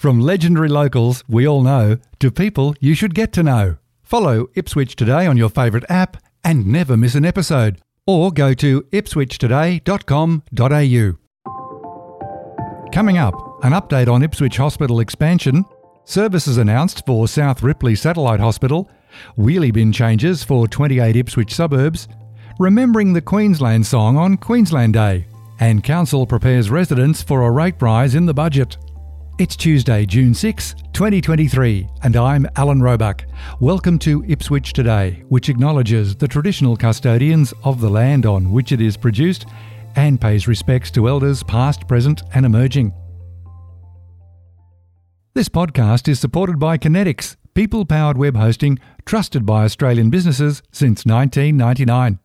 From legendary locals we all know to people you should get to know. Follow Ipswich Today on your favourite app and never miss an episode. Or go to ipswichtoday.com.au. Coming up, an update on Ipswich Hospital expansion, services announced for South Ripley Satellite Hospital, wheelie bin changes for 28 Ipswich suburbs, remembering the Queensland song on Queensland Day, and Council prepares residents for a rate rise in the budget. It's Tuesday, June 6, 2023, and I'm Alan Roebuck. Welcome to Ipswich Today, which acknowledges the traditional custodians of the land on which it is produced and pays respects to elders past, present, and emerging. This podcast is supported by Kinetics, people powered web hosting trusted by Australian businesses since 1999.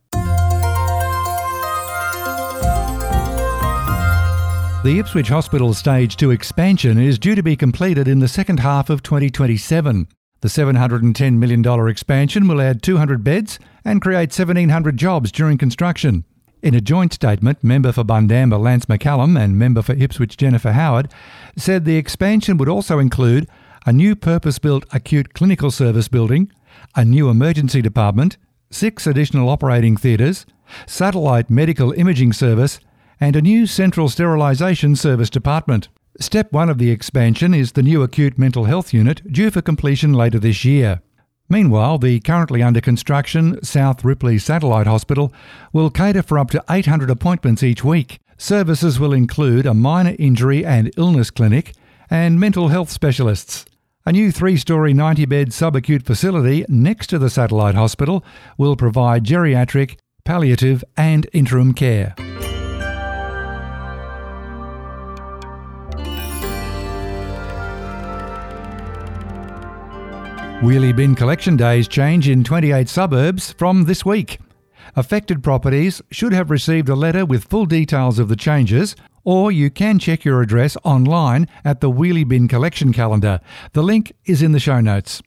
The Ipswich Hospital Stage 2 expansion is due to be completed in the second half of 2027. The $710 million expansion will add 200 beds and create 1,700 jobs during construction. In a joint statement, member for Bundamba Lance McCallum and member for Ipswich Jennifer Howard said the expansion would also include a new purpose built acute clinical service building, a new emergency department, six additional operating theatres, satellite medical imaging service, and a new central sterilisation service department. Step one of the expansion is the new acute mental health unit due for completion later this year. Meanwhile, the currently under construction South Ripley Satellite Hospital will cater for up to 800 appointments each week. Services will include a minor injury and illness clinic and mental health specialists. A new three story 90 bed subacute facility next to the satellite hospital will provide geriatric, palliative, and interim care. Wheelie bin collection days change in 28 suburbs from this week. Affected properties should have received a letter with full details of the changes, or you can check your address online at the Wheelie Bin collection calendar. The link is in the show notes.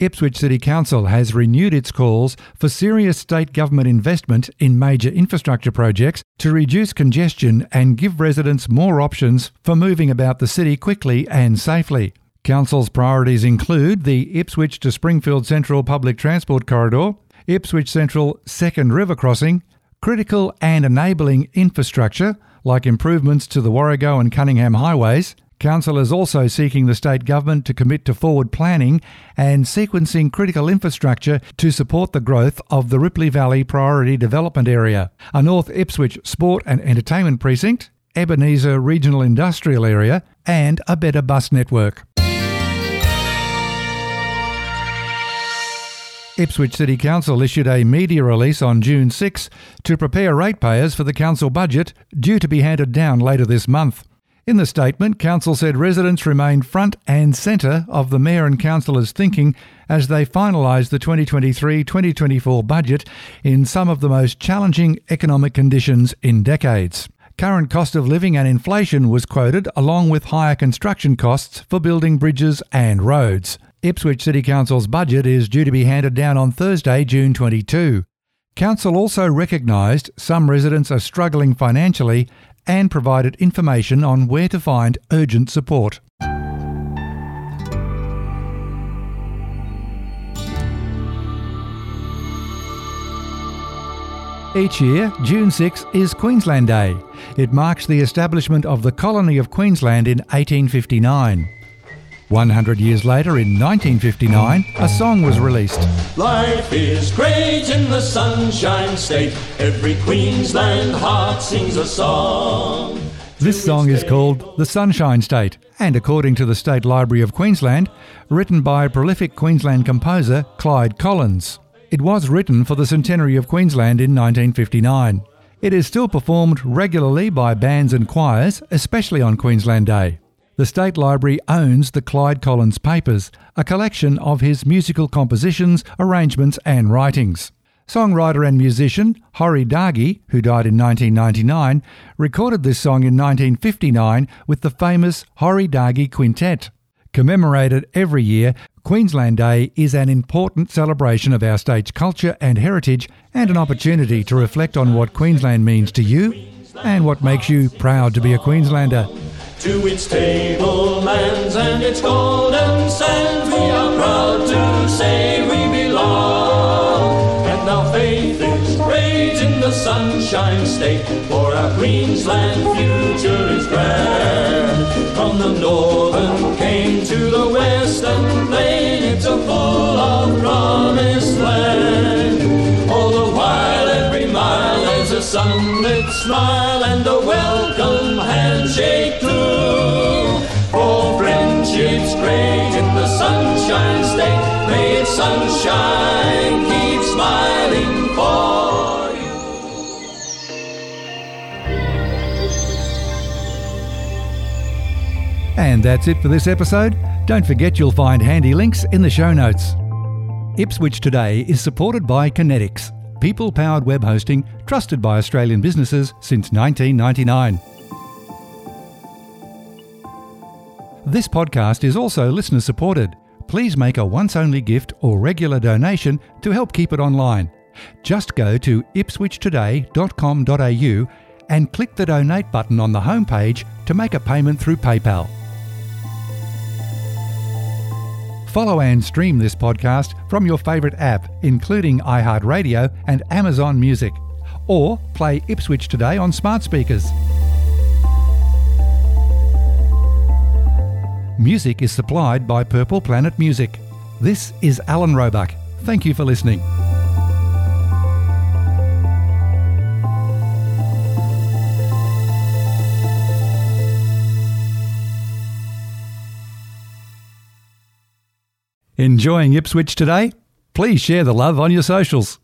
Ipswich City Council has renewed its calls for serious state government investment in major infrastructure projects to reduce congestion and give residents more options for moving about the city quickly and safely. Council's priorities include the Ipswich to Springfield Central Public Transport Corridor, Ipswich Central Second River Crossing, critical and enabling infrastructure like improvements to the Warrego and Cunningham highways. Council is also seeking the state government to commit to forward planning and sequencing critical infrastructure to support the growth of the Ripley Valley Priority Development Area, a North Ipswich sport and entertainment precinct, Ebenezer Regional Industrial Area, and a better bus network. Ipswich City Council issued a media release on June 6 to prepare ratepayers for the council budget due to be handed down later this month. In the statement, Council said residents remain front and centre of the Mayor and Councillors' thinking as they finalise the 2023 2024 budget in some of the most challenging economic conditions in decades. Current cost of living and inflation was quoted, along with higher construction costs for building bridges and roads. Ipswich City Council's budget is due to be handed down on Thursday, June 22. Council also recognised some residents are struggling financially and provided information on where to find urgent support. Each year, June 6 is Queensland Day. It marks the establishment of the colony of Queensland in 1859. 100 years later, in 1959, a song was released. Life is great in the Sunshine State. Every Queensland heart sings a song. This song is called The Sunshine State, and according to the State Library of Queensland, written by prolific Queensland composer Clyde Collins. It was written for the centenary of Queensland in 1959. It is still performed regularly by bands and choirs, especially on Queensland Day. The State Library owns the Clyde Collins Papers, a collection of his musical compositions, arrangements, and writings. Songwriter and musician Horrie Dargie, who died in 1999, recorded this song in 1959 with the famous Horrie Dargie Quintet. Commemorated every year, Queensland Day is an important celebration of our state's culture and heritage and an opportunity to reflect on what Queensland means to you and what makes you proud to be a Queenslander. To its tablelands and its golden sands, we are proud to say we belong. And our faith is great in the sunshine state, for our Queensland future is grand. From the northern came to the western plain, it's a full of promised land. All the while, every mile, there's a sunlit smile and a welcome handshake. Friendship's great in the sunshine state, may its sunshine keep smiling for you. And that's it for this episode. Don't forget you'll find handy links in the show notes. Ipswich Today is supported by Kinetics, people powered web hosting trusted by Australian businesses since 1999. This podcast is also listener supported. Please make a once only gift or regular donation to help keep it online. Just go to ipswichtoday.com.au and click the donate button on the homepage to make a payment through PayPal. Follow and stream this podcast from your favourite app, including iHeartRadio and Amazon Music, or play Ipswich Today on smart speakers. Music is supplied by Purple Planet Music. This is Alan Roebuck. Thank you for listening. Enjoying Ipswich today? Please share the love on your socials.